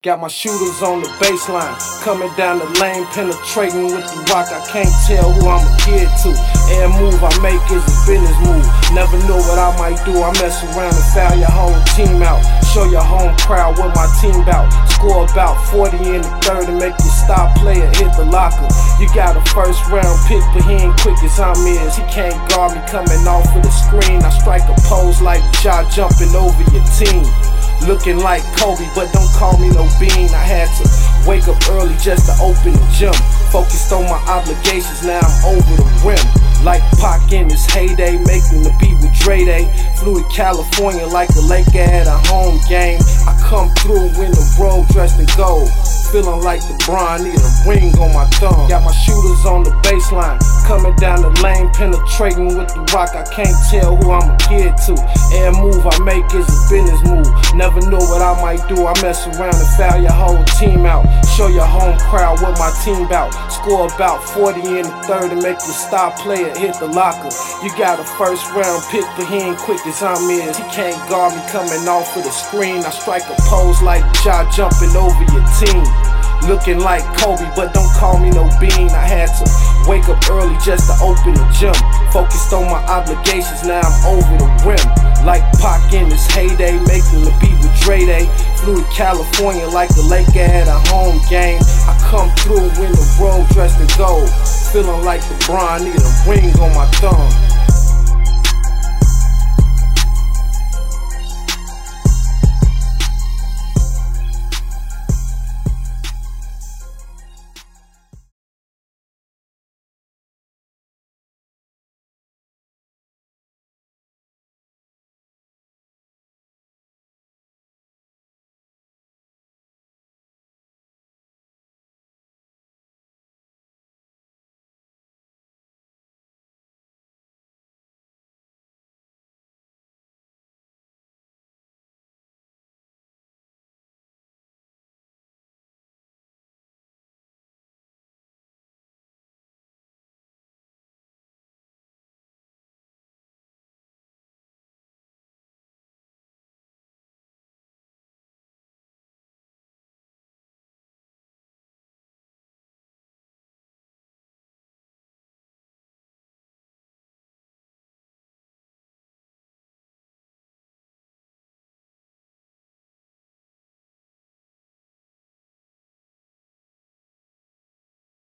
Got my shooters on the baseline, coming down the lane, penetrating with the rock. I can't tell who I'm a kid to. Every move I make is a business move. Never know what I might do. I mess around and foul your whole team out. Show your home crowd what my team bout. Score about 40 in the third and make you stop player, hit the locker. You got a first round pick, but he ain't quick as I'm is. He can't guard me coming off of the screen. I strike a pose like Ja jumping over your team. Looking like Kobe, but don't call me no bean. I had to wake up early just to open the gym. Focused on my obligations, now I'm over the rim. Like Pac in his heyday, making the beat with Dre Day. Flew to California like a Laker at a home game. I come through in the road dressed in gold. Feeling like LeBron, need a ring on my thumb. Got my shooters on the baseline, coming down the lane, penetrating with the rock. I can't tell who I'm a kid to. Every move I make is a business move. Never know what I might do. I mess around and foul your whole team out. Show your home crowd what my team bout. Score about 40 in the third and make the star player hit the locker. You got a first round pick, but he ain't quick as I'm is. He can't guard me coming off of the screen. I strike a pose like Ja jumping over your team. Looking like Kobe, but don't call me no bean. I had to wake up early just to open the gym. Focused on my obligations, now I'm over the rim. Like Pac in his heyday, making the beat with Dre Day. Flew to California like a Laker at a home game. I come through in the robe dressed in gold. Feeling like LeBron, need a ring on my thumb.